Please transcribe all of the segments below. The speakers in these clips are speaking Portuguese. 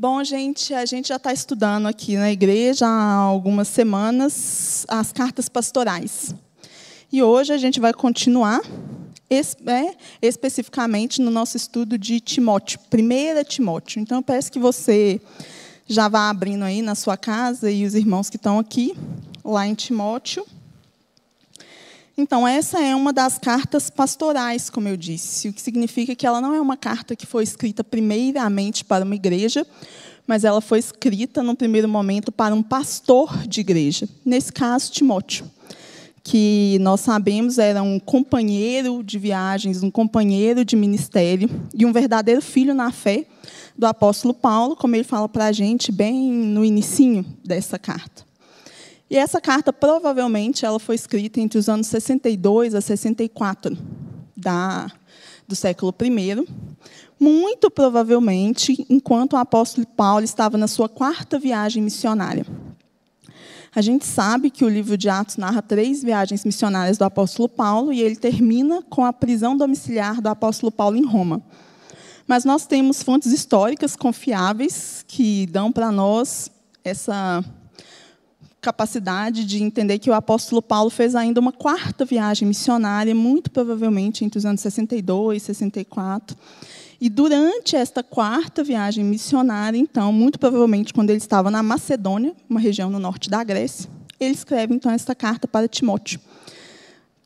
Bom, gente, a gente já está estudando aqui na igreja há algumas semanas as cartas pastorais. E hoje a gente vai continuar é, especificamente no nosso estudo de Timóteo, 1 Timóteo. Então, eu peço que você já vá abrindo aí na sua casa e os irmãos que estão aqui, lá em Timóteo. Então, essa é uma das cartas pastorais, como eu disse, o que significa que ela não é uma carta que foi escrita primeiramente para uma igreja, mas ela foi escrita, no primeiro momento, para um pastor de igreja, nesse caso, Timóteo, que nós sabemos era um companheiro de viagens, um companheiro de ministério e um verdadeiro filho na fé do apóstolo Paulo, como ele fala para a gente bem no inicinho dessa carta. E essa carta, provavelmente, ela foi escrita entre os anos 62 a 64 da, do século I, muito provavelmente enquanto o apóstolo Paulo estava na sua quarta viagem missionária. A gente sabe que o livro de Atos narra três viagens missionárias do apóstolo Paulo e ele termina com a prisão domiciliar do apóstolo Paulo em Roma. Mas nós temos fontes históricas confiáveis que dão para nós essa capacidade de entender que o apóstolo Paulo fez ainda uma quarta viagem missionária, muito provavelmente entre os anos 62 e 64. E durante esta quarta viagem missionária, então, muito provavelmente quando ele estava na Macedônia, uma região no norte da Grécia, ele escreve então esta carta para Timóteo,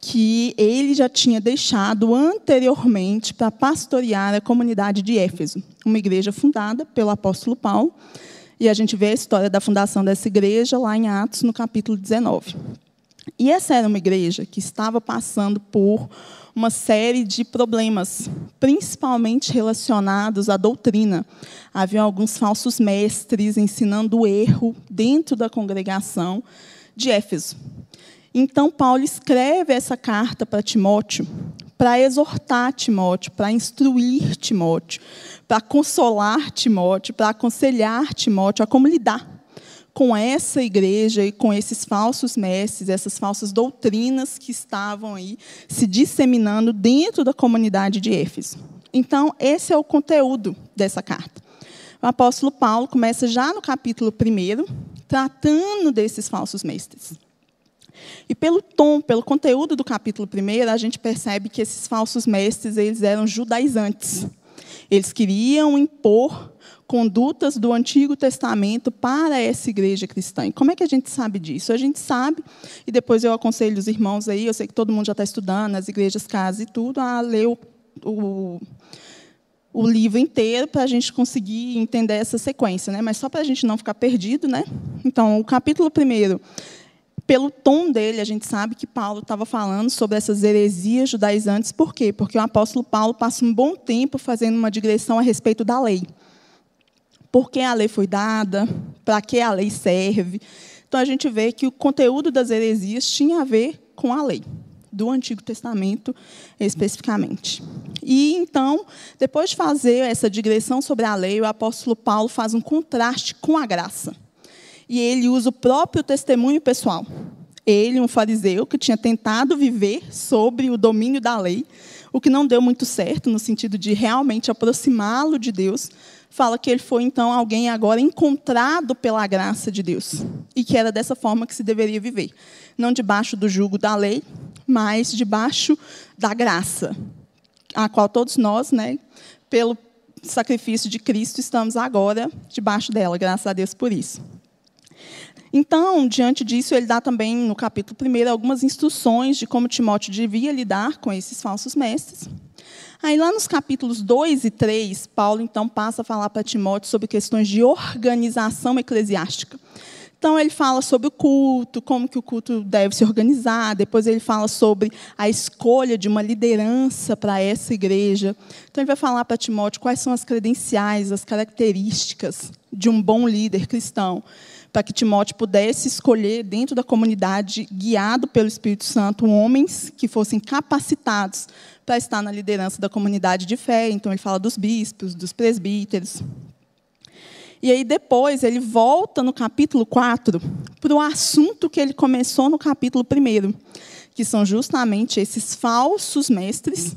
que ele já tinha deixado anteriormente para pastorear a comunidade de Éfeso, uma igreja fundada pelo apóstolo Paulo, e a gente vê a história da fundação dessa igreja lá em Atos, no capítulo 19. E essa era uma igreja que estava passando por uma série de problemas, principalmente relacionados à doutrina. Havia alguns falsos mestres ensinando erro dentro da congregação de Éfeso. Então, Paulo escreve essa carta para Timóteo para exortar Timóteo, para instruir Timóteo, para consolar Timóteo, para aconselhar Timóteo a como lidar com essa igreja e com esses falsos mestres, essas falsas doutrinas que estavam aí se disseminando dentro da comunidade de Éfeso. Então, esse é o conteúdo dessa carta. O apóstolo Paulo começa já no capítulo 1, tratando desses falsos mestres. E pelo tom, pelo conteúdo do capítulo 1, a gente percebe que esses falsos mestres eles eram judaizantes. Eles queriam impor condutas do Antigo Testamento para essa igreja cristã. E como é que a gente sabe disso? A gente sabe, e depois eu aconselho os irmãos aí, eu sei que todo mundo já está estudando, nas igrejas, casas e tudo, a ler o, o, o livro inteiro para a gente conseguir entender essa sequência. Né? Mas só para a gente não ficar perdido, né? Então, o capítulo 1 pelo tom dele, a gente sabe que Paulo estava falando sobre essas heresias judaizantes. Por quê? Porque o apóstolo Paulo passa um bom tempo fazendo uma digressão a respeito da lei. Por que a lei foi dada? Para que a lei serve? Então, a gente vê que o conteúdo das heresias tinha a ver com a lei, do Antigo Testamento especificamente. E, então, depois de fazer essa digressão sobre a lei, o apóstolo Paulo faz um contraste com a graça e ele usa o próprio testemunho pessoal. Ele, um fariseu que tinha tentado viver sobre o domínio da lei, o que não deu muito certo no sentido de realmente aproximá-lo de Deus, fala que ele foi então alguém agora encontrado pela graça de Deus e que era dessa forma que se deveria viver, não debaixo do jugo da lei, mas debaixo da graça, a qual todos nós, né, pelo sacrifício de Cristo, estamos agora debaixo dela, graças a Deus por isso. Então, diante disso, ele dá também, no capítulo 1, algumas instruções de como Timóteo devia lidar com esses falsos mestres. Aí, lá nos capítulos 2 e 3, Paulo, então, passa a falar para Timóteo sobre questões de organização eclesiástica. Então, ele fala sobre o culto, como que o culto deve se organizar. Depois, ele fala sobre a escolha de uma liderança para essa igreja. Então, ele vai falar para Timóteo quais são as credenciais, as características de um bom líder cristão para que Timóteo pudesse escolher, dentro da comunidade, guiado pelo Espírito Santo, homens que fossem capacitados para estar na liderança da comunidade de fé. Então, ele fala dos bispos, dos presbíteros. E aí, depois, ele volta no capítulo 4 para o assunto que ele começou no capítulo 1, que são justamente esses falsos mestres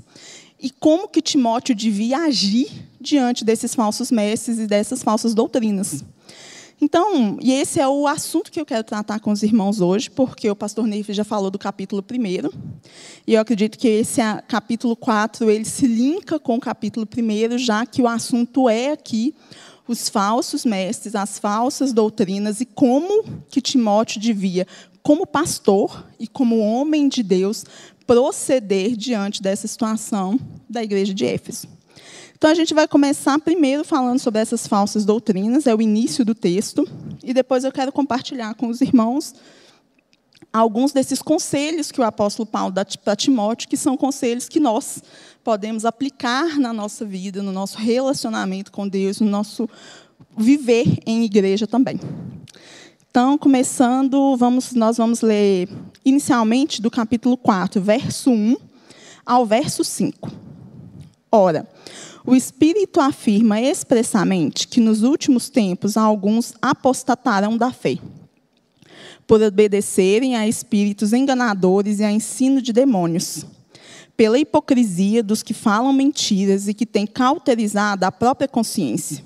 e como que Timóteo devia agir diante desses falsos mestres e dessas falsas doutrinas. Então, e esse é o assunto que eu quero tratar com os irmãos hoje, porque o pastor Neif já falou do capítulo 1, e eu acredito que esse capítulo 4, ele se linka com o capítulo 1, já que o assunto é aqui os falsos mestres, as falsas doutrinas e como que Timóteo devia, como pastor e como homem de Deus, proceder diante dessa situação da igreja de Éfeso. Então, a gente vai começar primeiro falando sobre essas falsas doutrinas, é o início do texto, e depois eu quero compartilhar com os irmãos alguns desses conselhos que o apóstolo Paulo dá para Timóteo, que são conselhos que nós podemos aplicar na nossa vida, no nosso relacionamento com Deus, no nosso viver em igreja também. Então, começando, vamos, nós vamos ler inicialmente do capítulo 4, verso 1 ao verso 5. Ora, o Espírito afirma expressamente que nos últimos tempos alguns apostatarão da fé, por obedecerem a espíritos enganadores e a ensino de demônios, pela hipocrisia dos que falam mentiras e que têm cauterizado a própria consciência,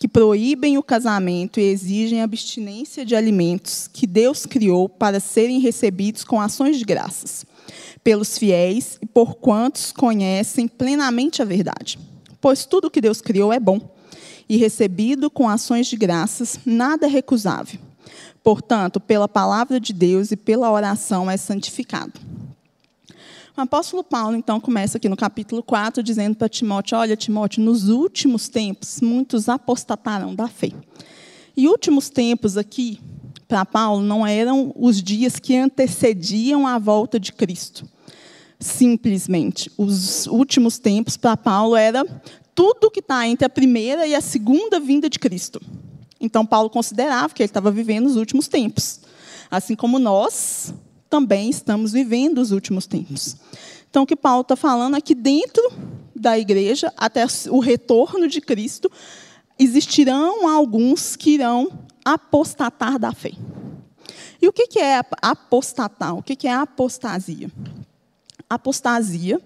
que proíbem o casamento e exigem abstinência de alimentos que Deus criou para serem recebidos com ações de graças, pelos fiéis e por quantos conhecem plenamente a verdade pois tudo que Deus criou é bom, e recebido com ações de graças, nada é recusável. Portanto, pela palavra de Deus e pela oração é santificado. O apóstolo Paulo, então, começa aqui no capítulo 4, dizendo para Timóteo: Olha, Timóteo, nos últimos tempos, muitos apostatarão da fé. E últimos tempos aqui, para Paulo, não eram os dias que antecediam a volta de Cristo simplesmente. Os últimos tempos para Paulo era tudo que está entre a primeira e a segunda vinda de Cristo. Então Paulo considerava que ele estava vivendo os últimos tempos, assim como nós também estamos vivendo os últimos tempos. Então o que Paulo está falando é que dentro da igreja, até o retorno de Cristo, existirão alguns que irão apostatar da fé. E o que é apostatar? O que é apostasia? Apostasia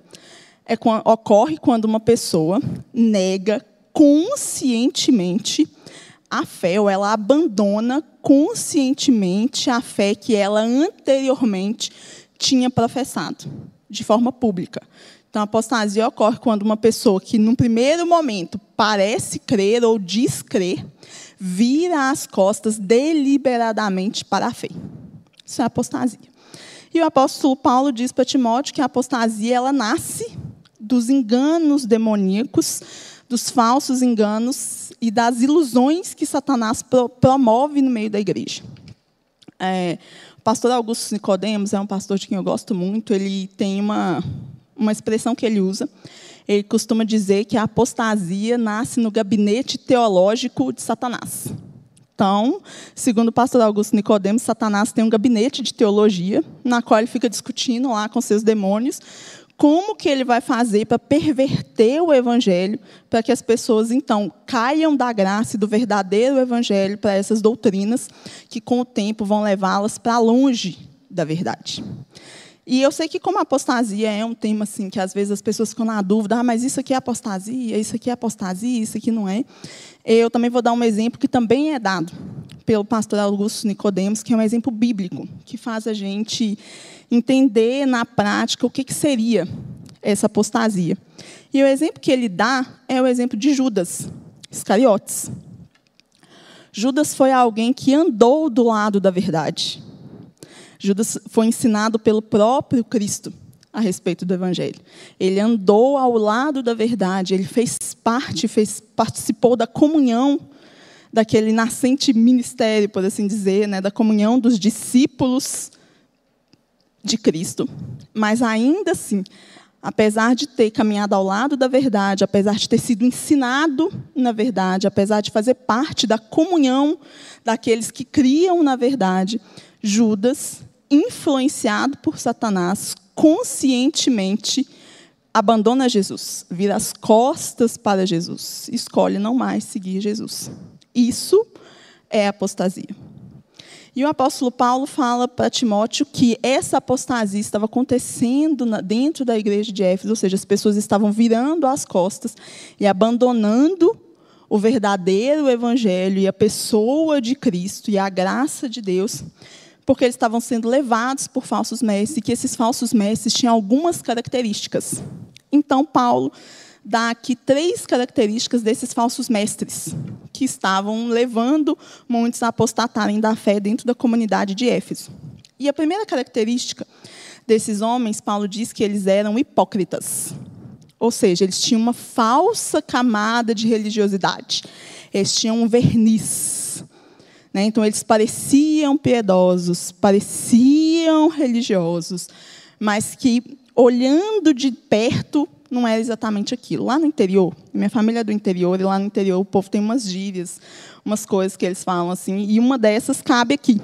é, ocorre quando uma pessoa nega conscientemente a fé, ou ela abandona conscientemente a fé que ela anteriormente tinha professado, de forma pública. Então, a apostasia ocorre quando uma pessoa que, num primeiro momento, parece crer ou diz crer, vira as costas deliberadamente para a fé. Isso é apostasia. E o apóstolo Paulo diz para Timóteo que a apostasia ela nasce dos enganos demoníacos, dos falsos enganos e das ilusões que Satanás pro, promove no meio da igreja. É, o pastor Augusto Nicodemos é um pastor de quem eu gosto muito. Ele tem uma, uma expressão que ele usa. Ele costuma dizer que a apostasia nasce no gabinete teológico de Satanás. Então, segundo o pastor Augusto Nicodemos, Satanás tem um gabinete de teologia, na qual ele fica discutindo lá com seus demônios como que ele vai fazer para perverter o evangelho, para que as pessoas então caiam da graça e do verdadeiro evangelho para essas doutrinas que com o tempo vão levá-las para longe da verdade. E eu sei que como apostasia é um tema assim que às vezes as pessoas ficam na dúvida, ah, mas isso aqui é apostasia, isso aqui é apostasia, isso aqui não é. Eu também vou dar um exemplo que também é dado pelo pastor Augusto Nicodemos, que é um exemplo bíblico, que faz a gente entender na prática o que, que seria essa apostasia. E o exemplo que ele dá é o exemplo de Judas Iscariotes. Judas foi alguém que andou do lado da verdade. Judas foi ensinado pelo próprio Cristo a respeito do Evangelho. Ele andou ao lado da verdade, ele fez parte, fez, participou da comunhão daquele nascente ministério, por assim dizer, né, da comunhão dos discípulos de Cristo. Mas ainda assim, apesar de ter caminhado ao lado da verdade, apesar de ter sido ensinado na verdade, apesar de fazer parte da comunhão daqueles que criam na verdade, Judas influenciado por Satanás, conscientemente abandona Jesus, vira as costas para Jesus, escolhe não mais seguir Jesus. Isso é apostasia. E o apóstolo Paulo fala para Timóteo que essa apostasia estava acontecendo dentro da igreja de Éfeso, ou seja, as pessoas estavam virando as costas e abandonando o verdadeiro evangelho e a pessoa de Cristo e a graça de Deus, porque eles estavam sendo levados por falsos mestres e que esses falsos mestres tinham algumas características. Então, Paulo dá aqui três características desses falsos mestres que estavam levando muitos a apostatarem da fé dentro da comunidade de Éfeso. E a primeira característica desses homens, Paulo diz que eles eram hipócritas. Ou seja, eles tinham uma falsa camada de religiosidade. Eles tinham um verniz. Né? Então, eles pareciam piedosos, pareciam religiosos, mas que, olhando de perto, não era exatamente aquilo. Lá no interior, minha família é do interior, e lá no interior o povo tem umas gírias, umas coisas que eles falam assim, e uma dessas cabe aqui.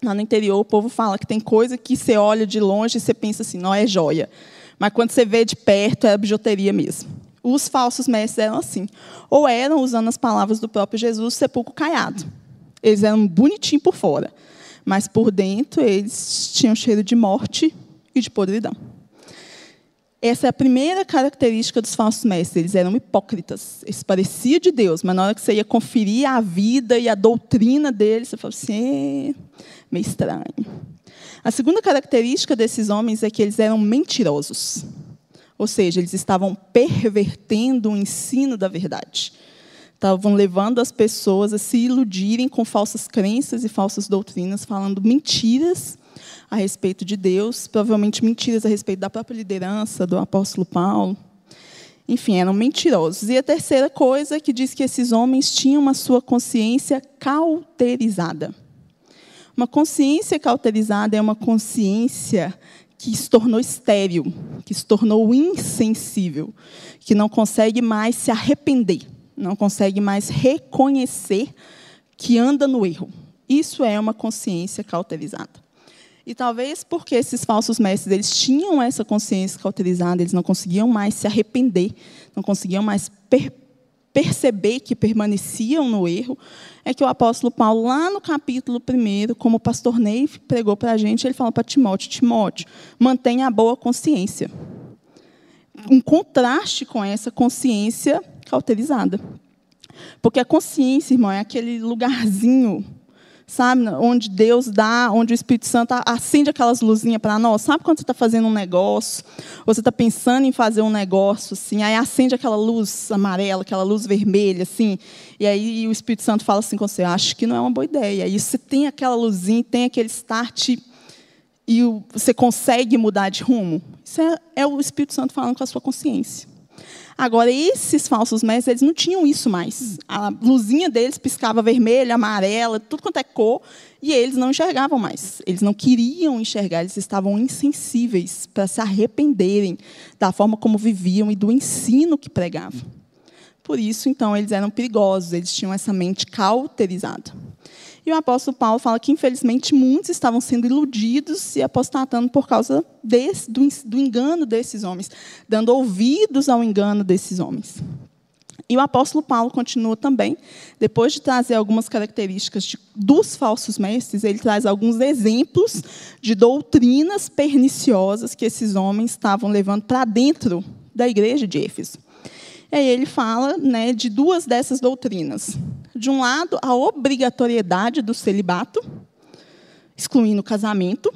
Lá no interior o povo fala que tem coisa que você olha de longe e você pensa assim, não é joia. Mas quando você vê de perto, é bijuteria mesmo. Os falsos mestres eram assim. Ou eram, usando as palavras do próprio Jesus, sepulcro caiado. Eles eram bonitinhos por fora, mas por dentro eles tinham cheiro de morte e de podridão. Essa é a primeira característica dos falsos mestres. Eles eram hipócritas. Eles pareciam de Deus, mas na hora que você ia conferir a vida e a doutrina deles, você falava assim, meio estranho. A segunda característica desses homens é que eles eram mentirosos. Ou seja, eles estavam pervertendo o ensino da verdade. Estavam levando as pessoas a se iludirem com falsas crenças e falsas doutrinas, falando mentiras a respeito de Deus, provavelmente mentiras a respeito da própria liderança do apóstolo Paulo. Enfim, eram mentirosos. E a terceira coisa que diz que esses homens tinham uma sua consciência cauterizada. Uma consciência cauterizada é uma consciência que se tornou estéril, que se tornou insensível, que não consegue mais se arrepender, não consegue mais reconhecer que anda no erro. Isso é uma consciência cauterizada. E talvez porque esses falsos mestres eles tinham essa consciência cauterizada, eles não conseguiam mais se arrepender, não conseguiam mais per perceber que permaneciam no erro, é que o apóstolo Paulo, lá no capítulo 1, como o pastor Ney pregou para a gente, ele fala para Timóteo: Timóteo, mantenha a boa consciência. Um contraste com essa consciência cauterizada. Porque a consciência, irmão, é aquele lugarzinho sabe? Onde Deus dá, onde o Espírito Santo acende aquelas luzinhas para nós. Sabe quando você está fazendo um negócio, você está pensando em fazer um negócio, assim, aí acende aquela luz amarela, aquela luz vermelha, assim, e aí o Espírito Santo fala assim com você, acho que não é uma boa ideia. Aí você tem aquela luzinha, tem aquele start e você consegue mudar de rumo. Isso é, é o Espírito Santo falando com a sua consciência. Agora, esses falsos mestres, eles não tinham isso mais. A luzinha deles piscava vermelha, amarela, tudo quanto é cor, e eles não enxergavam mais. Eles não queriam enxergar, eles estavam insensíveis para se arrependerem da forma como viviam e do ensino que pregavam. Por isso, então, eles eram perigosos, eles tinham essa mente cauterizada. E o apóstolo Paulo fala que, infelizmente, muitos estavam sendo iludidos e apostatando por causa desse, do, do engano desses homens, dando ouvidos ao engano desses homens. E o apóstolo Paulo continua também, depois de trazer algumas características de, dos falsos mestres, ele traz alguns exemplos de doutrinas perniciosas que esses homens estavam levando para dentro da igreja de Éfeso. E aí ele fala né, de duas dessas doutrinas. De um lado, a obrigatoriedade do celibato, excluindo o casamento,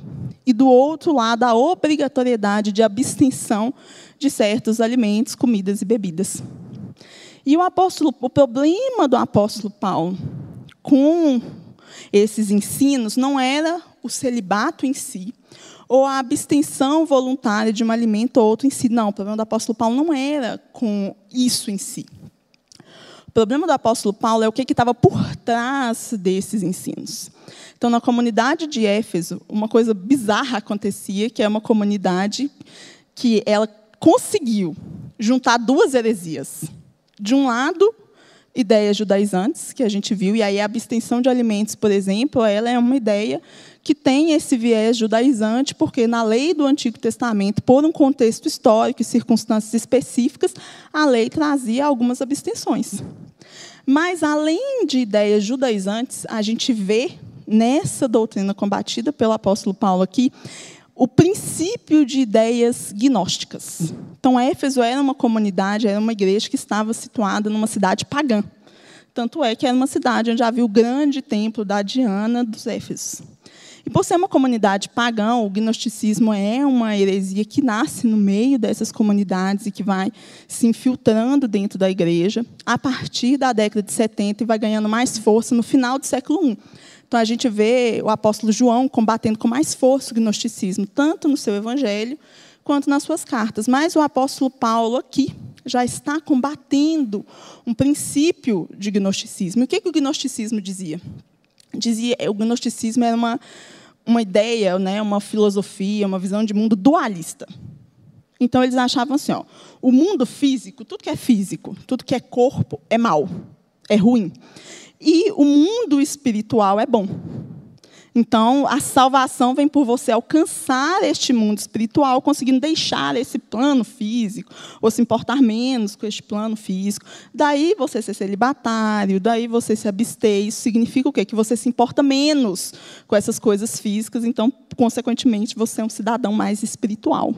e do outro lado, a obrigatoriedade de abstenção de certos alimentos, comidas e bebidas. E o apóstolo, o problema do apóstolo Paulo com esses ensinos não era o celibato em si, ou a abstenção voluntária de um alimento ou outro em si. Não, o problema do apóstolo Paulo não era com isso em si. Problema do apóstolo Paulo é o que estava por trás desses ensinos. Então, na comunidade de Éfeso, uma coisa bizarra acontecia, que é uma comunidade que ela conseguiu juntar duas heresias. De um lado, ideias judaizantes, que a gente viu, e aí a abstenção de alimentos, por exemplo, ela é uma ideia que tem esse viés judaizante, porque na lei do Antigo Testamento, por um contexto histórico e circunstâncias específicas, a lei trazia algumas abstenções. Mas, além de ideias judaizantes, a gente vê nessa doutrina combatida pelo apóstolo Paulo aqui, o princípio de ideias gnósticas. Então, Éfeso era uma comunidade, era uma igreja que estava situada numa cidade pagã. Tanto é que era uma cidade onde havia o grande templo da Diana dos Éfesos. E por ser uma comunidade pagã, o gnosticismo é uma heresia que nasce no meio dessas comunidades e que vai se infiltrando dentro da igreja a partir da década de 70 e vai ganhando mais força no final do século I. Então a gente vê o apóstolo João combatendo com mais força o gnosticismo, tanto no seu evangelho quanto nas suas cartas. Mas o apóstolo Paulo aqui já está combatendo um princípio de gnosticismo. O que, que o gnosticismo dizia? Dizia o gnosticismo era uma, uma ideia, né, uma filosofia, uma visão de mundo dualista. Então eles achavam assim, ó, o mundo físico, tudo que é físico, tudo que é corpo é mal, é ruim. E o mundo espiritual é bom. Então, a salvação vem por você alcançar este mundo espiritual, conseguindo deixar esse plano físico, ou se importar menos com este plano físico. Daí você ser celibatário, daí você se abster. Isso significa o quê? Que você se importa menos com essas coisas físicas, então, consequentemente, você é um cidadão mais espiritual.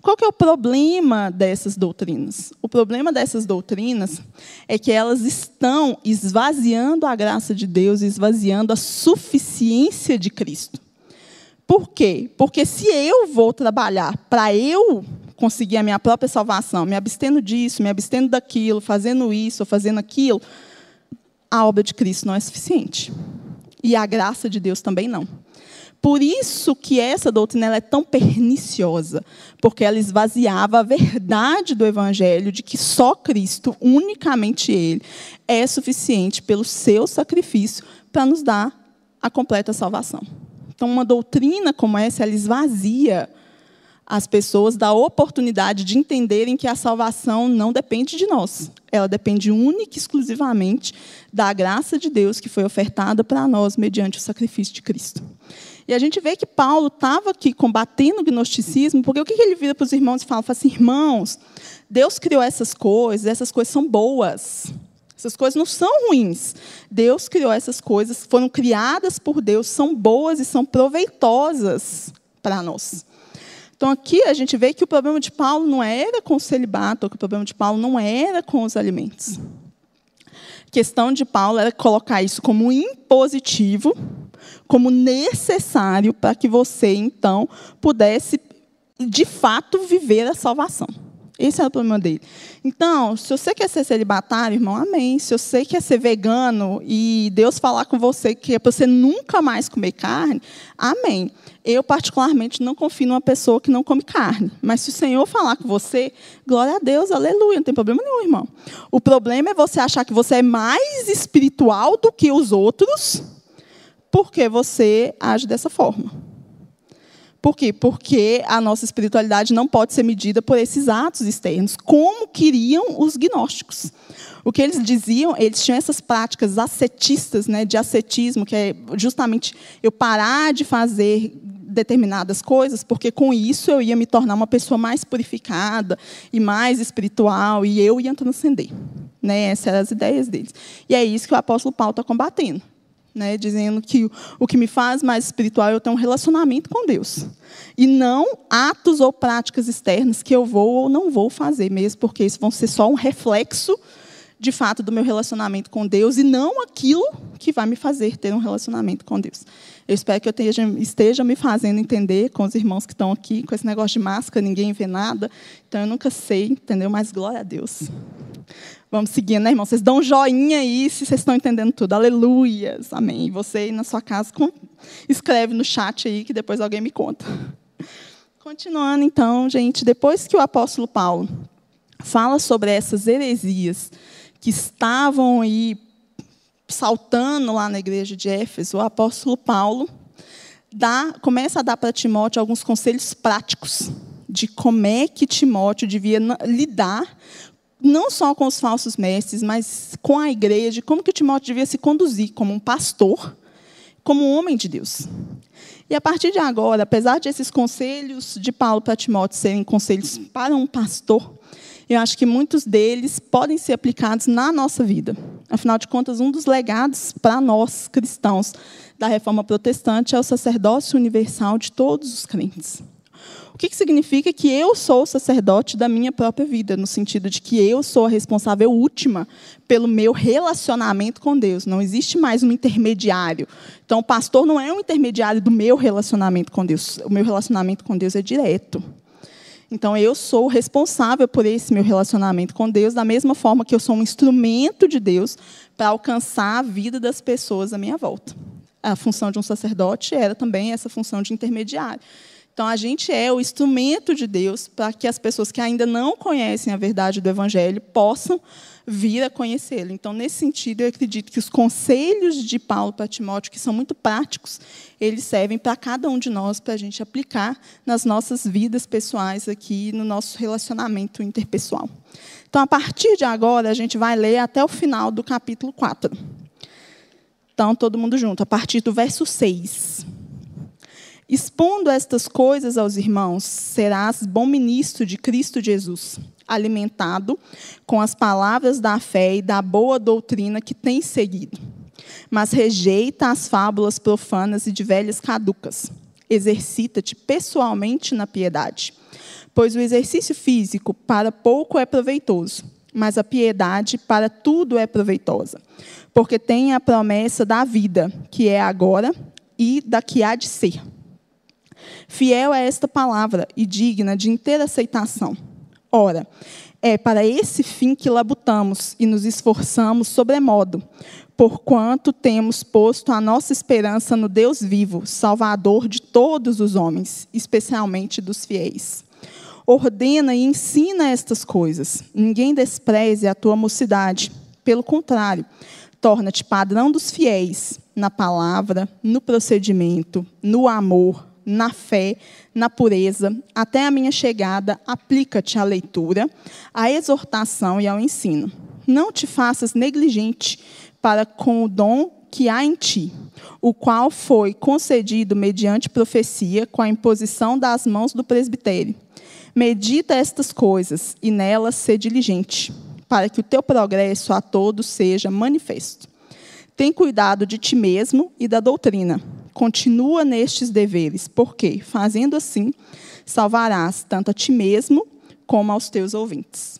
Qual que é o problema dessas doutrinas? O problema dessas doutrinas é que elas estão esvaziando a graça de Deus, esvaziando a suficiência de Cristo. Por quê? Porque se eu vou trabalhar para eu conseguir a minha própria salvação, me abstendo disso, me abstendo daquilo, fazendo isso fazendo aquilo, a obra de Cristo não é suficiente. E a graça de Deus também não. Por isso que essa doutrina é tão perniciosa, porque ela esvaziava a verdade do evangelho de que só Cristo, unicamente ele, é suficiente pelo seu sacrifício para nos dar a completa salvação. Então, uma doutrina como essa, ela esvazia as pessoas da oportunidade de entenderem que a salvação não depende de nós. Ela depende única e exclusivamente da graça de Deus que foi ofertada para nós mediante o sacrifício de Cristo. E a gente vê que Paulo estava aqui combatendo o gnosticismo, porque o que ele vira para os irmãos e fala? Fala assim, irmãos, Deus criou essas coisas, essas coisas são boas. Essas coisas não são ruins. Deus criou essas coisas, foram criadas por Deus, são boas e são proveitosas para nós. Então aqui a gente vê que o problema de Paulo não era com o celibato, que o problema de Paulo não era com os alimentos. Questão de Paulo era colocar isso como impositivo como necessário para que você, então, pudesse, de fato, viver a salvação. Esse é o problema dele. Então, se você quer ser celibatário, irmão, amém. Se você quer ser vegano e Deus falar com você que é para você nunca mais comer carne, amém. Eu, particularmente, não confio numa pessoa que não come carne. Mas se o Senhor falar com você, glória a Deus, aleluia, não tem problema nenhum, irmão. O problema é você achar que você é mais espiritual do que os outros porque você age dessa forma. Por quê? Porque a nossa espiritualidade não pode ser medida por esses atos externos, como queriam os gnósticos. O que eles diziam, eles tinham essas práticas ascetistas, né, de ascetismo, que é justamente eu parar de fazer determinadas coisas, porque com isso eu ia me tornar uma pessoa mais purificada e mais espiritual, e eu ia transcender. Né? Essas eram as ideias deles. E é isso que o apóstolo Paulo está combatendo né, dizendo que o que me faz mais espiritual é eu ter um relacionamento com Deus. E não atos ou práticas externas que eu vou ou não vou fazer, mesmo porque isso vão ser só um reflexo, de fato, do meu relacionamento com Deus e não aquilo que vai me fazer ter um relacionamento com Deus. Eu espero que eu esteja, esteja me fazendo entender com os irmãos que estão aqui, com esse negócio de máscara, ninguém vê nada. Então, eu nunca sei, entendeu? Mas glória a Deus. Vamos seguindo, né, irmão? Vocês dão um joinha aí se vocês estão entendendo tudo. Aleluias. Amém. E você aí na sua casa, com... escreve no chat aí que depois alguém me conta. Continuando, então, gente, depois que o apóstolo Paulo fala sobre essas heresias que estavam aí saltando lá na igreja de Éfeso, o apóstolo Paulo dá, começa a dar para Timóteo alguns conselhos práticos de como é que Timóteo devia lidar não só com os falsos mestres, mas com a igreja, como que Timóteo devia se conduzir como um pastor, como um homem de Deus. E a partir de agora, apesar de esses conselhos de Paulo para Timóteo serem conselhos para um pastor, eu acho que muitos deles podem ser aplicados na nossa vida. Afinal de contas, um dos legados para nós cristãos da reforma protestante é o sacerdócio universal de todos os crentes. O que, significa que eu sou o sacerdote da minha própria vida, no sentido de que eu sou a responsável última pelo meu relacionamento com Deus. Não existe mais um intermediário. Então, o pastor não é um intermediário do meu relacionamento com Deus. O meu relacionamento com Deus é direto. Então, eu sou responsável por esse meu relacionamento com Deus, da mesma forma que eu sou um instrumento de Deus para alcançar a vida das pessoas à minha volta. A função de um sacerdote era também essa função de intermediário. Então, a gente é o instrumento de Deus para que as pessoas que ainda não conhecem a verdade do Evangelho possam vir a conhecê-lo. Então, nesse sentido, eu acredito que os conselhos de Paulo para Timóteo, que são muito práticos, eles servem para cada um de nós, para a gente aplicar nas nossas vidas pessoais aqui, no nosso relacionamento interpessoal. Então, a partir de agora, a gente vai ler até o final do capítulo 4. Então, todo mundo junto, a partir do verso 6. Expondo estas coisas aos irmãos, serás bom ministro de Cristo Jesus, alimentado com as palavras da fé e da boa doutrina que tens seguido. Mas rejeita as fábulas profanas e de velhas caducas. Exercita-te pessoalmente na piedade. Pois o exercício físico para pouco é proveitoso, mas a piedade para tudo é proveitosa. Porque tem a promessa da vida, que é agora e da que há de ser. Fiel é esta palavra e digna de inteira aceitação. Ora, é para esse fim que labutamos e nos esforçamos sobremodo, porquanto temos posto a nossa esperança no Deus vivo, Salvador de todos os homens, especialmente dos fiéis. Ordena e ensina estas coisas. Ninguém despreze a tua mocidade. Pelo contrário, torna-te padrão dos fiéis na palavra, no procedimento, no amor, na fé, na pureza, até a minha chegada, aplica-te à leitura, à exortação e ao ensino. Não te faças negligente para com o dom que há em ti, o qual foi concedido mediante profecia com a imposição das mãos do presbitério. Medita estas coisas e nelas ser diligente, para que o teu progresso a todos seja manifesto. Tem cuidado de ti mesmo e da doutrina Continua nestes deveres, porque, fazendo assim, salvarás tanto a ti mesmo como aos teus ouvintes.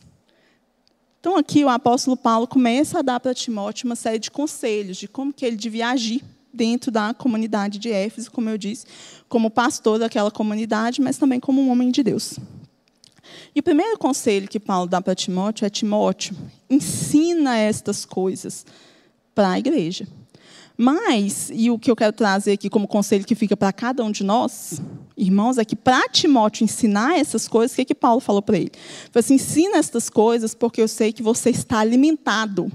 Então, aqui o apóstolo Paulo começa a dar para Timóteo uma série de conselhos de como que ele devia agir dentro da comunidade de Éfeso, como eu disse, como pastor daquela comunidade, mas também como um homem de Deus. E o primeiro conselho que Paulo dá para Timóteo é: Timóteo, ensina estas coisas para a igreja. Mas, e o que eu quero trazer aqui como conselho que fica para cada um de nós, irmãos, é que para Timóteo ensinar essas coisas, o que, que Paulo falou para ele? Falou assim: ensina estas coisas porque eu sei que você está alimentado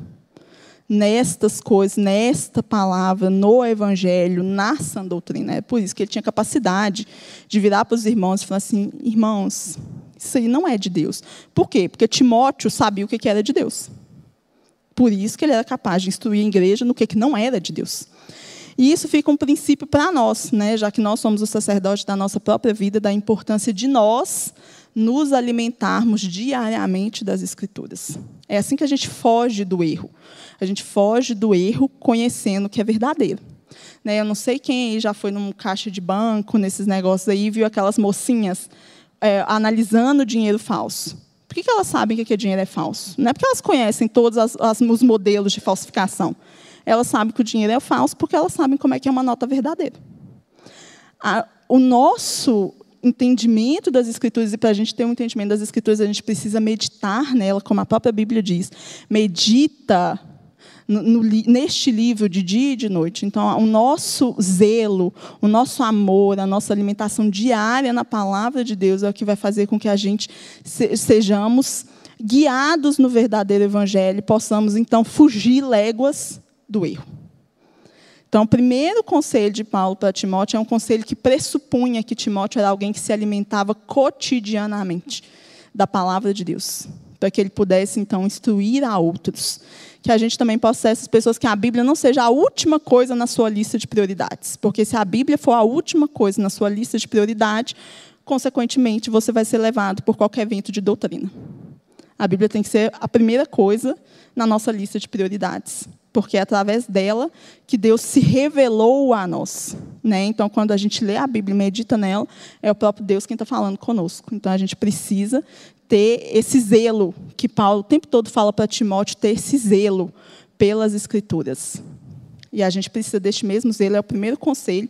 nestas coisas, nesta palavra, no Evangelho, na sã doutrina. É por isso que ele tinha capacidade de virar para os irmãos e falar assim: irmãos, isso aí não é de Deus. Por quê? Porque Timóteo sabia o que era de Deus. Por isso que ele era capaz de instruir a igreja no que, não era de Deus. E isso fica um princípio para nós, né? já que nós somos os sacerdotes da nossa própria vida, da importância de nós nos alimentarmos diariamente das Escrituras. É assim que a gente foge do erro. A gente foge do erro conhecendo o que é verdadeiro. Né? Eu não sei quem já foi num caixa de banco, nesses negócios aí, viu aquelas mocinhas é, analisando dinheiro falso. Por que, elas sabem que aquele dinheiro é falso? Não é porque elas conhecem todos as, as, os modelos de falsificação. Elas sabem que o dinheiro é falso porque elas sabem como é que é uma nota verdadeira. A, o nosso entendimento das Escrituras, e para a gente ter um entendimento das Escrituras, a gente precisa meditar nela, como a própria Bíblia diz. Medita no, neste livro de dia e de noite. Então, o nosso zelo, o nosso amor, a nossa alimentação diária na palavra de Deus é o que vai fazer com que a gente sejamos guiados no verdadeiro evangelho possamos, então, fugir léguas do erro. Então, o primeiro conselho de Paulo para Timóteo é um conselho que pressupunha que Timóteo era alguém que se alimentava cotidianamente da palavra de Deus, para que ele pudesse, então, instruir a outros que a gente também possa ser essas pessoas que a Bíblia não seja a última coisa na sua lista de prioridades. Porque se a Bíblia for a última coisa na sua lista de prioridade, consequentemente, você vai ser levado por qualquer vento de doutrina. A Bíblia tem que ser a primeira coisa na nossa lista de prioridades, porque é através dela que Deus se revelou a nós. Né? Então, quando a gente lê a Bíblia e medita nela, é o próprio Deus quem está falando conosco. Então, a gente precisa ter esse zelo que Paulo o tempo todo fala para Timóteo, ter esse zelo pelas Escrituras. E a gente precisa deste mesmo zelo, é o primeiro conselho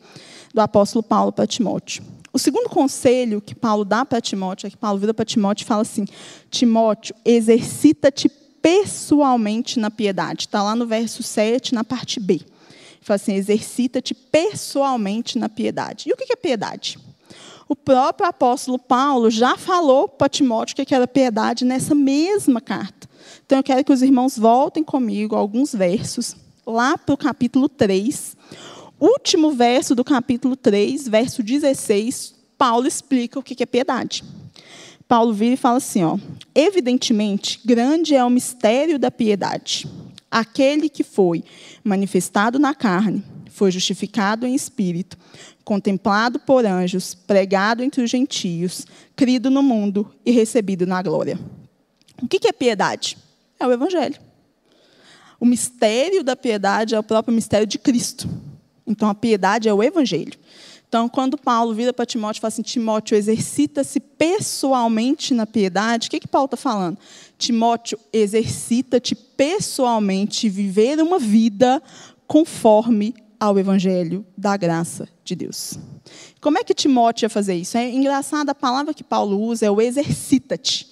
do apóstolo Paulo para Timóteo. O segundo conselho que Paulo dá para Timóteo é que Paulo vira para Timóteo e fala assim: Timóteo, exercita-te pessoalmente na piedade. Está lá no verso 7, na parte B. Ele fala assim: exercita-te pessoalmente na piedade. E o que é piedade? O próprio apóstolo Paulo já falou para Timóteo que era piedade nessa mesma carta. Então eu quero que os irmãos voltem comigo alguns versos, lá para o capítulo 3. Último verso do capítulo 3, verso 16, Paulo explica o que é piedade. Paulo vira e fala assim: ó, evidentemente, grande é o mistério da piedade. Aquele que foi manifestado na carne, foi justificado em espírito, contemplado por anjos, pregado entre os gentios, crido no mundo e recebido na glória. O que é piedade? É o Evangelho. O mistério da piedade é o próprio mistério de Cristo. Então, a piedade é o Evangelho. Então, quando Paulo vira para Timóteo e fala assim: Timóteo, exercita-se pessoalmente na piedade, o que, que Paulo está falando? Timóteo, exercita-te pessoalmente, viver uma vida conforme ao Evangelho da graça de Deus. Como é que Timóteo ia fazer isso? É engraçado, a palavra que Paulo usa é o exercita-te.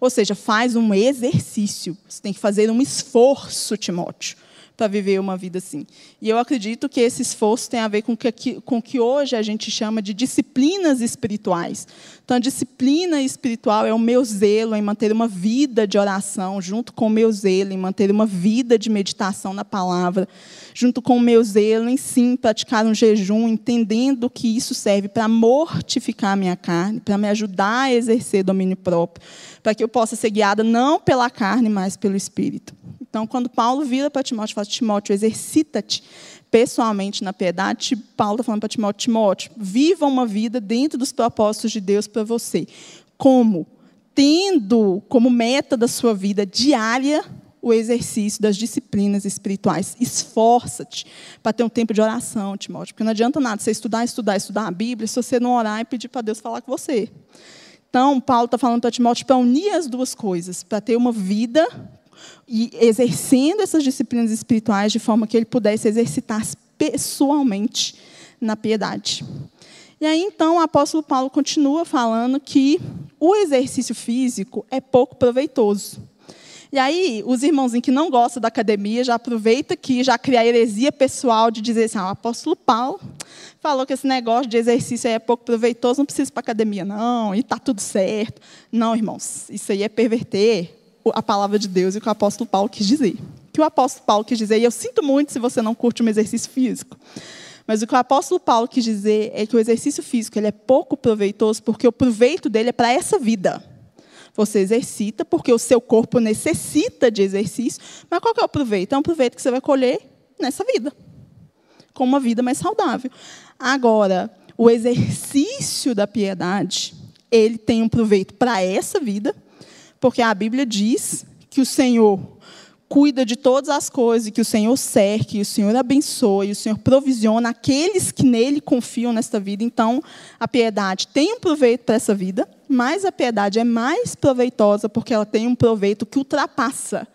Ou seja, faz um exercício. Você tem que fazer um esforço, Timóteo para viver uma vida assim. E eu acredito que esse esforço tem a ver com que, com que hoje a gente chama de disciplinas espirituais. Então, a disciplina espiritual é o meu zelo em manter uma vida de oração, junto com o meu zelo em manter uma vida de meditação na palavra, junto com o meu zelo em sim praticar um jejum, entendendo que isso serve para mortificar a minha carne, para me ajudar a exercer domínio próprio, para que eu possa ser guiada não pela carne, mas pelo Espírito. Então, quando Paulo vira para Timóteo e fala, Timóteo, exercita-te pessoalmente na piedade, Paulo está falando para Timóteo, Timóteo, viva uma vida dentro dos propósitos de Deus para você. Como? Tendo como meta da sua vida diária o exercício das disciplinas espirituais. Esforça-te para ter um tempo de oração, Timóteo, porque não adianta nada você estudar, estudar, estudar a Bíblia se você não orar e pedir para Deus falar com você. Então, Paulo está falando para Timóteo para unir as duas coisas, para ter uma vida e exercendo essas disciplinas espirituais de forma que ele pudesse exercitar pessoalmente na piedade. E aí, então, o apóstolo Paulo continua falando que o exercício físico é pouco proveitoso. E aí, os irmãozinhos que não gostam da academia já aproveita que já cria a heresia pessoal de dizer assim: ah, o apóstolo Paulo falou que esse negócio de exercício é pouco proveitoso, não precisa ir para a academia, não, e está tudo certo. Não, irmãos, isso aí é perverter a palavra de Deus e o que o apóstolo Paulo quis dizer. O que o apóstolo Paulo quis dizer, e eu sinto muito se você não curte um exercício físico, mas o que o apóstolo Paulo quis dizer é que o exercício físico ele é pouco proveitoso porque o proveito dele é para essa vida. Você exercita porque o seu corpo necessita de exercício, mas qual é o proveito? É um proveito que você vai colher nessa vida, com uma vida mais saudável. Agora, o exercício da piedade, ele tem um proveito para essa vida porque a Bíblia diz que o Senhor cuida de todas as coisas, que o Senhor cerca, que o Senhor abençoa, e o Senhor provisiona aqueles que nele confiam nesta vida. Então, a piedade tem um proveito para essa vida, mas a piedade é mais proveitosa porque ela tem um proveito que ultrapassa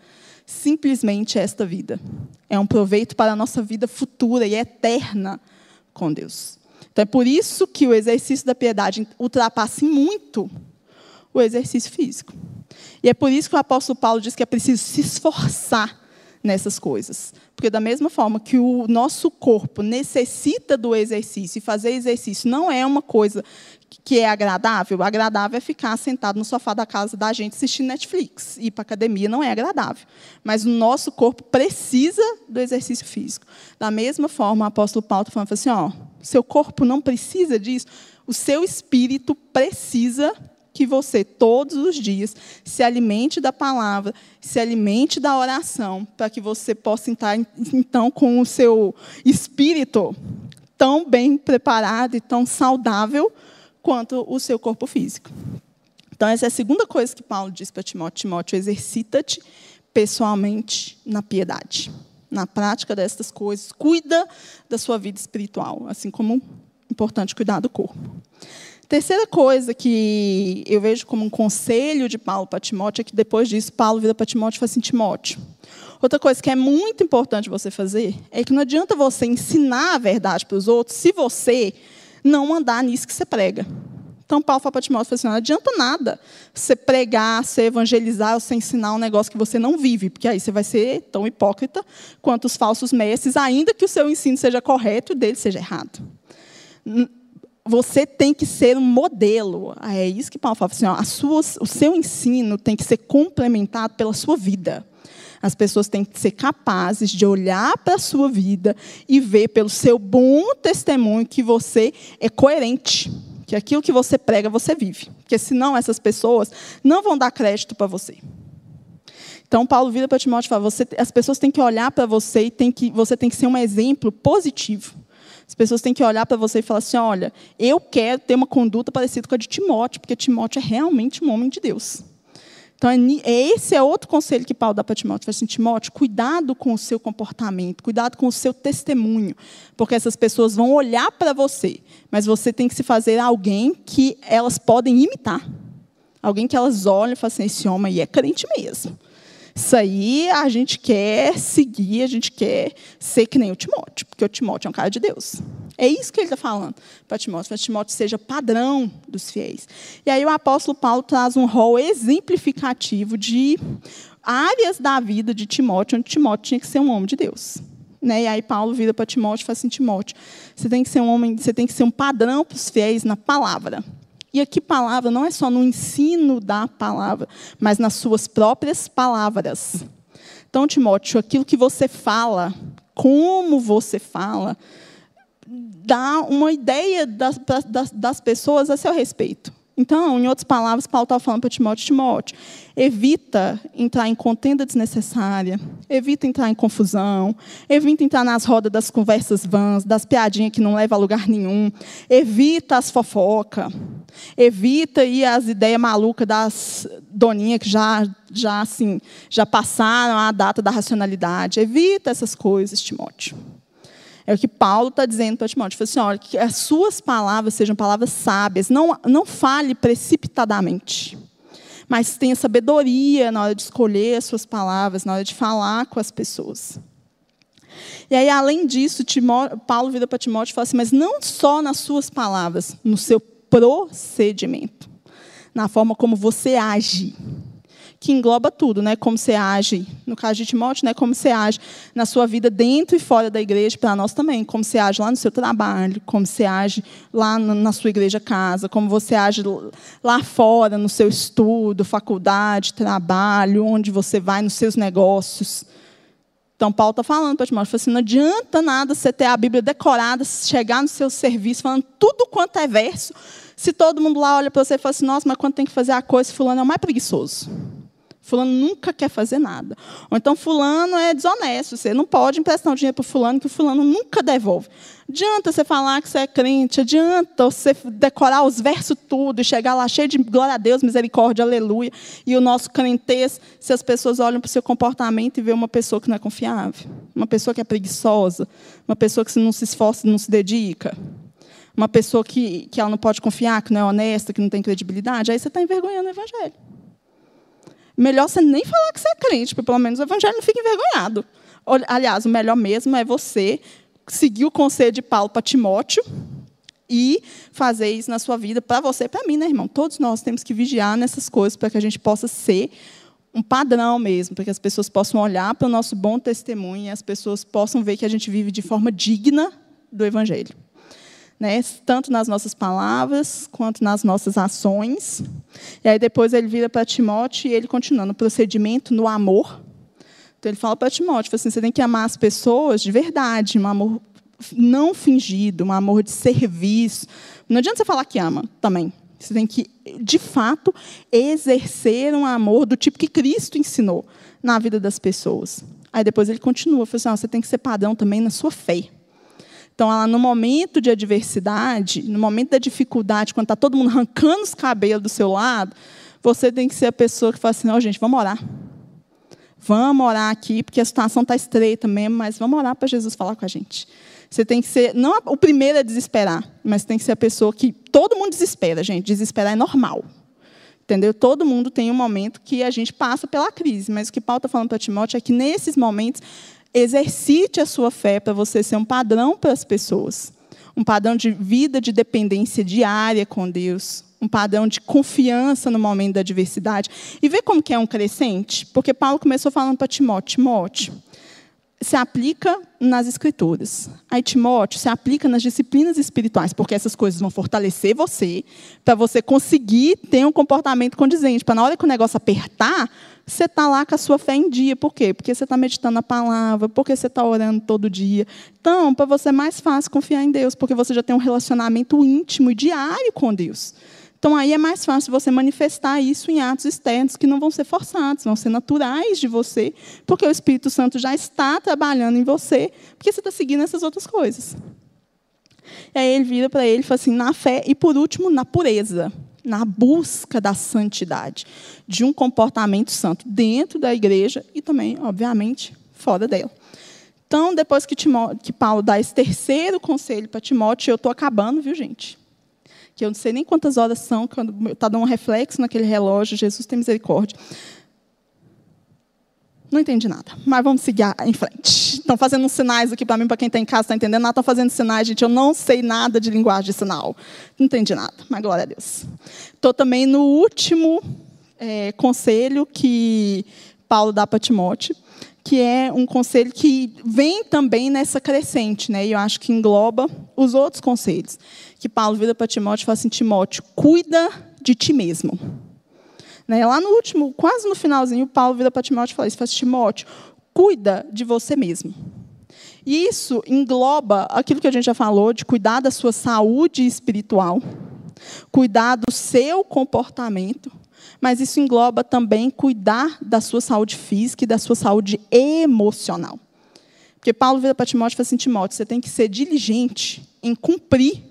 simplesmente esta vida. É um proveito para a nossa vida futura e eterna com Deus. Então, é por isso que o exercício da piedade ultrapassa muito o exercício físico. E é por isso que o apóstolo Paulo diz que é preciso se esforçar nessas coisas. Porque, da mesma forma que o nosso corpo necessita do exercício, e fazer exercício não é uma coisa que é agradável, agradável é ficar sentado no sofá da casa da gente assistindo Netflix. Ir para academia não é agradável. Mas o nosso corpo precisa do exercício físico. Da mesma forma, o apóstolo Paulo está falando assim: ó, seu corpo não precisa disso, o seu espírito precisa que você, todos os dias, se alimente da palavra, se alimente da oração, para que você possa estar, então, com o seu espírito tão bem preparado e tão saudável quanto o seu corpo físico. Então, essa é a segunda coisa que Paulo diz para Timóteo: Timóteo, exercita-te pessoalmente na piedade, na prática destas coisas. Cuida da sua vida espiritual, assim como é importante cuidar do corpo. Terceira coisa que eu vejo como um conselho de Paulo para Timóteo é que depois disso, Paulo vira para Timóteo e fala assim: Timóteo, outra coisa que é muito importante você fazer é que não adianta você ensinar a verdade para os outros se você não andar nisso que você prega. Então, Paulo fala para Timóteo, assim, não adianta nada você pregar, você evangelizar, você ensinar um negócio que você não vive, porque aí você vai ser tão hipócrita quanto os falsos mestres, ainda que o seu ensino seja correto e o dele seja errado. Você tem que ser um modelo. É isso que Paulo fala. Assim, ó, sua, o seu ensino tem que ser complementado pela sua vida. As pessoas têm que ser capazes de olhar para a sua vida e ver pelo seu bom testemunho que você é coerente que aquilo que você prega, você vive. Porque senão essas pessoas não vão dar crédito para você. Então, Paulo vira para Timóteo e fala: você, as pessoas têm que olhar para você e tem que, você tem que ser um exemplo positivo. As pessoas têm que olhar para você e falar assim: olha, eu quero ter uma conduta parecida com a de Timóteo, porque Timóteo é realmente um homem de Deus. Então, é esse é outro conselho que Paulo dá para Timóteo. Fala assim, Timóteo, cuidado com o seu comportamento, cuidado com o seu testemunho, porque essas pessoas vão olhar para você, mas você tem que se fazer alguém que elas podem imitar. Alguém que elas olham e falam assim, esse homem aí é crente mesmo. Isso aí a gente quer seguir, a gente quer ser que nem o Timóteo, porque o Timóteo é um cara de Deus. É isso que ele está falando para Timóteo, para Timóteo seja padrão dos fiéis. E aí o apóstolo Paulo traz um rol exemplificativo de áreas da vida de Timóteo, onde Timóteo tinha que ser um homem de Deus. Né? E aí Paulo vira para Timóteo e fala assim, Timóteo, você tem que ser um homem, você tem que ser um padrão para os fiéis na palavra. E aqui palavra não é só no ensino da palavra, mas nas suas próprias palavras. Então, Timóteo, aquilo que você fala, como você fala, dá uma ideia das, das, das pessoas a seu respeito. Então, em outras palavras, Paulo está falando para Timóteo, Timóteo, evita entrar em contenda desnecessária, evita entrar em confusão, evita entrar nas rodas das conversas vãs, das piadinhas que não levam a lugar nenhum, evita as fofocas, evita ir as ideias malucas das doninhas que já, já, assim, já passaram a data da racionalidade, evita essas coisas, Timóteo. É o que Paulo está dizendo para Timóteo. Ele falou assim, olha, que as suas palavras sejam palavras sábias. Não, não fale precipitadamente. Mas tenha sabedoria na hora de escolher as suas palavras, na hora de falar com as pessoas. E aí, além disso, Paulo vira para Timóteo e fala assim, mas não só nas suas palavras, no seu procedimento, na forma como você age que engloba tudo, né? Como você age, no caso de Timóteo, né? Como você age na sua vida dentro e fora da igreja, para nós também. Como você age lá no seu trabalho, como você age lá na sua igreja casa, como você age lá fora no seu estudo, faculdade, trabalho, onde você vai nos seus negócios. Então, Paulo está falando para Timóteo, assim, não adianta nada você ter a Bíblia decorada, chegar no seu serviço falando tudo quanto é verso, se todo mundo lá olha para você e fala assim, nossa, mas quando tem que fazer a coisa, fulano é o mais preguiçoso. Fulano nunca quer fazer nada. Ou então, fulano é desonesto. Você não pode emprestar um dinheiro para fulano que o fulano nunca devolve. Adianta você falar que você é crente, adianta você decorar os versos tudo e chegar lá cheio de glória a Deus, misericórdia, aleluia. E o nosso crentez, se as pessoas olham para o seu comportamento e vê uma pessoa que não é confiável, uma pessoa que é preguiçosa, uma pessoa que não se esforça, não se dedica, uma pessoa que, que ela não pode confiar, que não é honesta, que não tem credibilidade, aí você está envergonhando o evangelho. Melhor você nem falar que você é crente, porque pelo menos o evangelho não fica envergonhado. Aliás, o melhor mesmo é você seguir o conselho de Paulo para Timóteo e fazer isso na sua vida para você e para mim, né, irmão? Todos nós temos que vigiar nessas coisas para que a gente possa ser um padrão mesmo, para que as pessoas possam olhar para o nosso bom testemunho e as pessoas possam ver que a gente vive de forma digna do evangelho né, tanto nas nossas palavras quanto nas nossas ações. E aí depois ele vira para Timóteo e ele continua no procedimento, no amor. Então ele fala para Timóteo, assim, você tem que amar as pessoas de verdade, um amor não fingido, um amor de serviço. Não adianta você falar que ama também. Você tem que, de fato, exercer um amor do tipo que Cristo ensinou na vida das pessoas. Aí depois ele continua, fala assim, você tem que ser padrão também na sua fé. Então, ela, no momento de adversidade, no momento da dificuldade, quando está todo mundo arrancando os cabelos do seu lado, Você tem que ser a pessoa que fala assim: oh, gente, vamos orar. Vamos orar aqui, porque a situação está estreita mesmo, mas vamos orar para Jesus falar com a gente. Você tem que ser, não o primeiro a desesperar, mas tem que ser a pessoa que todo mundo desespera, gente. Desesperar é normal. Entendeu? Todo mundo tem um momento que a gente passa pela crise, mas o que Paulo está falando para Timóteo é que nesses momentos exercite a sua fé para você ser um padrão para as pessoas, um padrão de vida de dependência diária com Deus, um padrão de confiança no momento da adversidade. E ver como que é um crescente, porque Paulo começou falando para Timóteo, Timóteo, se aplica nas escrituras. Aí, Timóteo, se aplica nas disciplinas espirituais, porque essas coisas vão fortalecer você, para você conseguir ter um comportamento condizente, para na hora que o negócio apertar, você está lá com a sua fé em dia. Por quê? Porque você está meditando a palavra, porque você está orando todo dia. Então, para você é mais fácil confiar em Deus, porque você já tem um relacionamento íntimo e diário com Deus. Então, aí é mais fácil você manifestar isso em atos externos que não vão ser forçados, vão ser naturais de você, porque o Espírito Santo já está trabalhando em você, porque você está seguindo essas outras coisas. E aí ele vira para ele e fala assim: na fé e, por último, na pureza, na busca da santidade, de um comportamento santo dentro da igreja e também, obviamente, fora dela. Então, depois que, Timó que Paulo dá esse terceiro conselho para Timóteo, eu estou acabando, viu, gente? Que eu não sei nem quantas horas são, quando está dando um reflexo naquele relógio, Jesus tem misericórdia. Não entendi nada, mas vamos seguir em frente. Estão fazendo sinais aqui para mim, para quem está em casa, está entendendo estão fazendo sinais, gente. Eu não sei nada de linguagem de sinal. Não entendi nada, mas glória a Deus. Estou também no último é, conselho que Paulo dá para Timóteo, que é um conselho que vem também nessa crescente, né? E eu acho que engloba os outros conselhos que Paulo vira para Timóteo e fala assim: Timóteo, cuida de ti mesmo. Né? Lá no último, quase no finalzinho, Paulo vira para Timóteo e fala isso: fala assim, Timóteo, cuida de você mesmo. E isso engloba aquilo que a gente já falou, de cuidar da sua saúde espiritual, cuidar do seu comportamento, mas isso engloba também cuidar da sua saúde física e da sua saúde emocional. Porque Paulo vira para Timóteo e fala assim: Timóteo, você tem que ser diligente em cumprir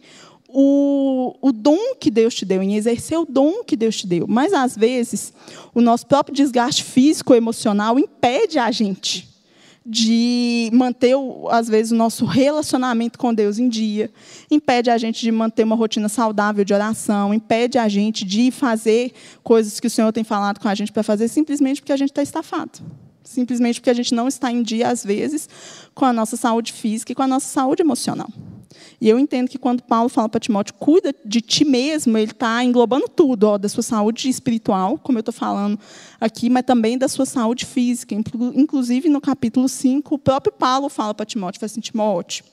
o, o dom que Deus te deu, em exercer o dom que Deus te deu. Mas, às vezes, o nosso próprio desgaste físico, emocional, impede a gente de manter, às vezes, o nosso relacionamento com Deus em dia, impede a gente de manter uma rotina saudável de oração, impede a gente de fazer coisas que o Senhor tem falado com a gente para fazer, simplesmente porque a gente está estafado. Simplesmente porque a gente não está em dia, às vezes, com a nossa saúde física e com a nossa saúde emocional. E eu entendo que quando Paulo fala para Timóteo, cuida de ti mesmo, ele está englobando tudo, ó, da sua saúde espiritual, como eu estou falando aqui, mas também da sua saúde física. Inclusive, no capítulo 5, o próprio Paulo fala para Timóteo, fala assim, Timóteo,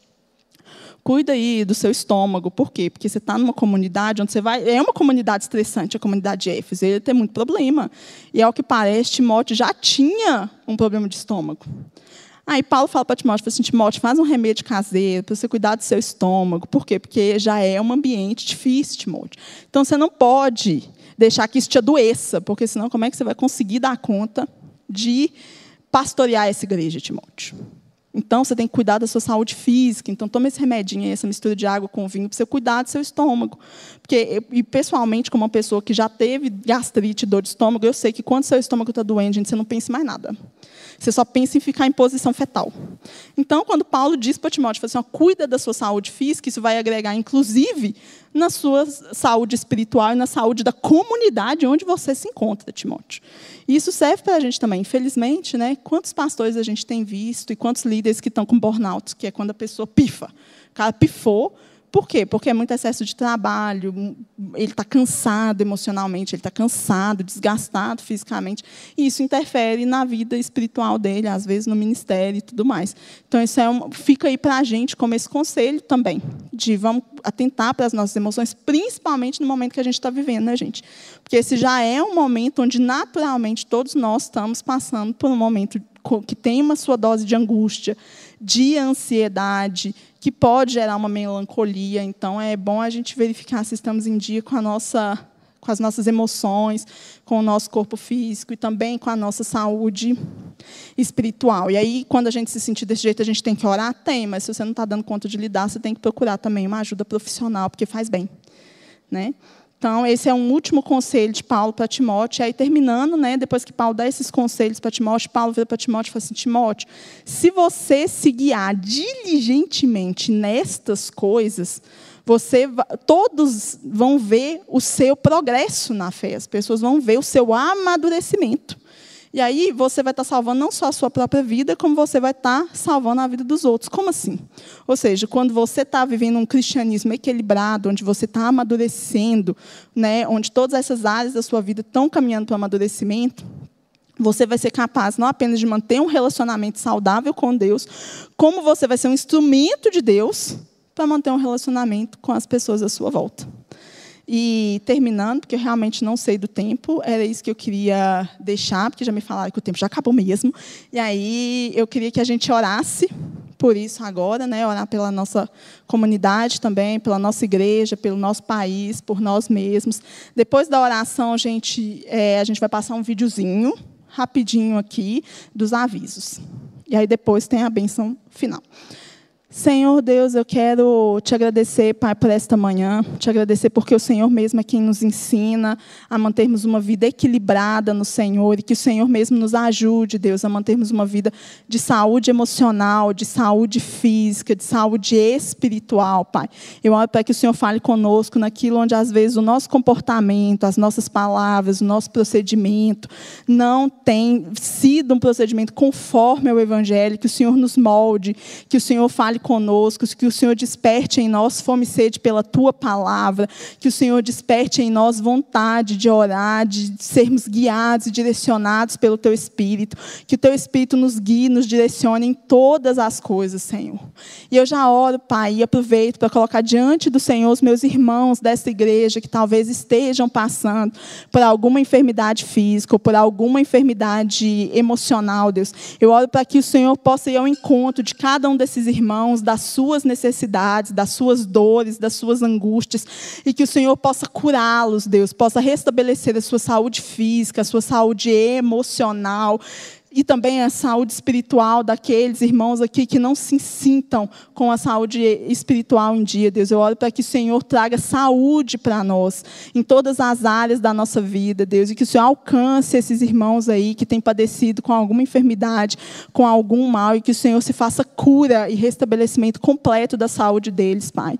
cuida aí do seu estômago. Por quê? Porque você está numa comunidade onde você vai. É uma comunidade estressante, a comunidade de Éfeso. Ele tem muito problema. E ao que parece, Timóteo já tinha um problema de estômago. Aí Paulo fala para Timóteo, fala assim, Timóteo, faz um remédio caseiro para você cuidar do seu estômago. Por quê? Porque já é um ambiente difícil, Timóteo. Então você não pode deixar que isso te adoeça, porque senão como é que você vai conseguir dar conta de pastorear essa igreja, Timóteo? Então, você tem que cuidar da sua saúde física. Então, tome esse remedinho aí, essa mistura de água com vinho, para você cuidar do seu estômago. Porque, e pessoalmente, como uma pessoa que já teve gastrite, dor de estômago, eu sei que quando seu estômago está doente, gente, você não pensa mais nada. Você só pensa em ficar em posição fetal. Então, quando Paulo diz para Timóteo, assim, ó, cuida da sua saúde física, isso vai agregar, inclusive, na sua saúde espiritual e na saúde da comunidade onde você se encontra, Timóteo. E isso serve para a gente também. Infelizmente, né, quantos pastores a gente tem visto e quantos líderes que estão com burnout, que é quando a pessoa pifa. O cara pifou, por quê? Porque é muito excesso de trabalho, ele está cansado emocionalmente, ele está cansado, desgastado fisicamente, e isso interfere na vida espiritual dele, às vezes no ministério e tudo mais. Então, isso é um, fica aí para a gente como esse conselho também, de vamos atentar para as nossas emoções, principalmente no momento que a gente está vivendo, né, gente? Porque esse já é um momento onde, naturalmente, todos nós estamos passando por um momento que tem uma sua dose de angústia, de ansiedade, que pode gerar uma melancolia. Então, é bom a gente verificar se estamos em dia com, a nossa, com as nossas emoções, com o nosso corpo físico e também com a nossa saúde espiritual. E aí, quando a gente se sentir desse jeito, a gente tem que orar? Tem, mas se você não está dando conta de lidar, você tem que procurar também uma ajuda profissional, porque faz bem. Né? Então, esse é um último conselho de Paulo para Timóteo. E aí, terminando, né, depois que Paulo dá esses conselhos para Timóteo, Paulo vira para Timóteo e fala assim: Timóteo, se você se guiar diligentemente nestas coisas, você todos vão ver o seu progresso na fé, as pessoas vão ver o seu amadurecimento. E aí você vai estar salvando não só a sua própria vida, como você vai estar salvando a vida dos outros. Como assim? Ou seja, quando você está vivendo um cristianismo equilibrado, onde você está amadurecendo, né, onde todas essas áreas da sua vida estão caminhando para o amadurecimento, você vai ser capaz não apenas de manter um relacionamento saudável com Deus, como você vai ser um instrumento de Deus para manter um relacionamento com as pessoas à sua volta. E terminando, porque eu realmente não sei do tempo, era isso que eu queria deixar, porque já me falaram que o tempo já acabou mesmo. E aí eu queria que a gente orasse por isso agora, né? Orar pela nossa comunidade também, pela nossa igreja, pelo nosso país, por nós mesmos. Depois da oração, a gente, é, a gente vai passar um videozinho rapidinho aqui dos avisos. E aí depois tem a benção final. Senhor Deus, eu quero te agradecer, Pai, por esta manhã, te agradecer porque o Senhor mesmo é quem nos ensina a mantermos uma vida equilibrada no Senhor e que o Senhor mesmo nos ajude, Deus, a mantermos uma vida de saúde emocional, de saúde física, de saúde espiritual, Pai. Eu oro para que o Senhor fale conosco naquilo onde às vezes o nosso comportamento, as nossas palavras, o nosso procedimento não tem sido um procedimento conforme ao Evangelho, que o Senhor nos molde, que o Senhor fale fale conosco, que o Senhor desperte em nós fome e sede pela tua palavra, que o Senhor desperte em nós vontade de orar, de sermos guiados e direcionados pelo teu Espírito, que o teu Espírito nos guie, nos direcione em todas as coisas, Senhor. E eu já oro, Pai, e aproveito para colocar diante do Senhor os meus irmãos dessa igreja que talvez estejam passando por alguma enfermidade física ou por alguma enfermidade emocional, Deus. Eu oro para que o Senhor possa ir ao encontro de cada um desses irmãos das suas necessidades, das suas dores, das suas angústias, e que o Senhor possa curá-los, Deus, possa restabelecer a sua saúde física, a sua saúde emocional, e também a saúde espiritual daqueles irmãos aqui que não se sintam com a saúde espiritual em dia, Deus. Eu oro para que o Senhor traga saúde para nós, em todas as áreas da nossa vida, Deus, e que o Senhor alcance esses irmãos aí que têm padecido com alguma enfermidade, com algum mal, e que o Senhor se faça cura e restabelecimento completo da saúde deles, Pai.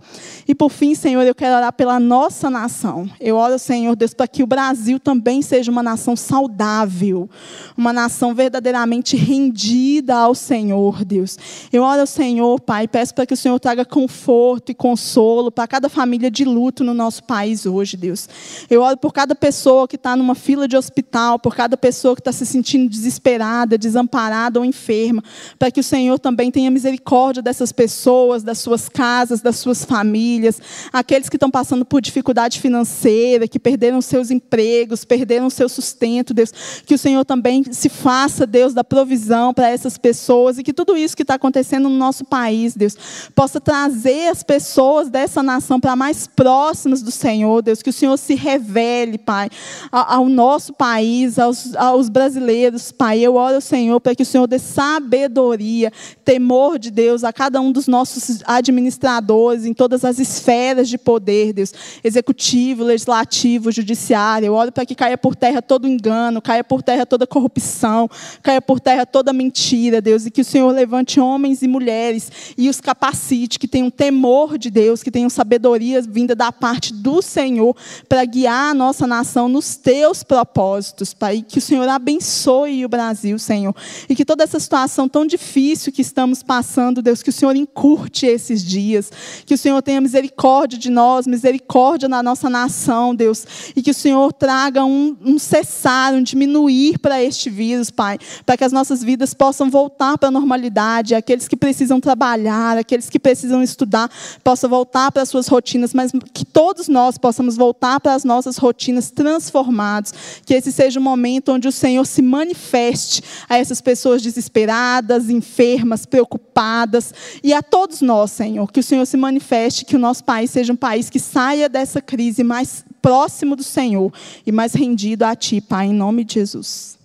E por fim, Senhor, eu quero orar pela nossa nação. Eu oro, Senhor, Deus, para que o Brasil também seja uma nação saudável, uma nação verdadeira verdadeiramente rendida ao Senhor, Deus. Eu oro ao Senhor, Pai, peço para que o Senhor traga conforto e consolo para cada família de luto no nosso país hoje, Deus. Eu oro por cada pessoa que está numa fila de hospital, por cada pessoa que está se sentindo desesperada, desamparada ou enferma, para que o Senhor também tenha misericórdia dessas pessoas, das suas casas, das suas famílias, aqueles que estão passando por dificuldade financeira, que perderam seus empregos, perderam seu sustento, Deus, que o Senhor também se faça Deus, da provisão para essas pessoas e que tudo isso que está acontecendo no nosso país, Deus, possa trazer as pessoas dessa nação para mais próximas do Senhor, Deus, que o Senhor se revele, Pai, ao, nosso país, aos, aos brasileiros, Pai. Eu oro, Senhor, para que o Senhor dê sabedoria, temor de Deus a cada um dos nossos administradores, em todas as esferas de poder, Deus, executivo, legislativo, judiciário. Eu oro para que caia por terra todo engano, caia por terra toda corrupção, caia por terra toda mentira, Deus, e que o Senhor levante homens e mulheres e os capacite, que tenham temor de Deus, que tenham sabedoria vinda da parte do Senhor para guiar a nossa nação nos teus propósitos, Pai. Que o Senhor abençoe o Brasil, Senhor. E que toda essa situação tão difícil que estamos passando, Deus, que o Senhor encurte esses dias, que o Senhor tenha misericórdia de nós, misericórdia na nossa nação, Deus, e que o Senhor traga um, um cessar, um diminuir para este vírus, Pai, para que as nossas vidas possam voltar para a normalidade, aqueles que precisam trabalhar, aqueles que precisam estudar, possam voltar para as suas rotinas, mas que todos nós possamos voltar para as nossas rotinas transformados, que esse seja o momento onde o Senhor se manifeste a essas pessoas desesperadas, enfermas, preocupadas, e a todos nós, Senhor, que o Senhor se manifeste, que o nosso país seja um país que saia dessa crise mais próximo do Senhor e mais rendido a Ti, Pai, em nome de Jesus.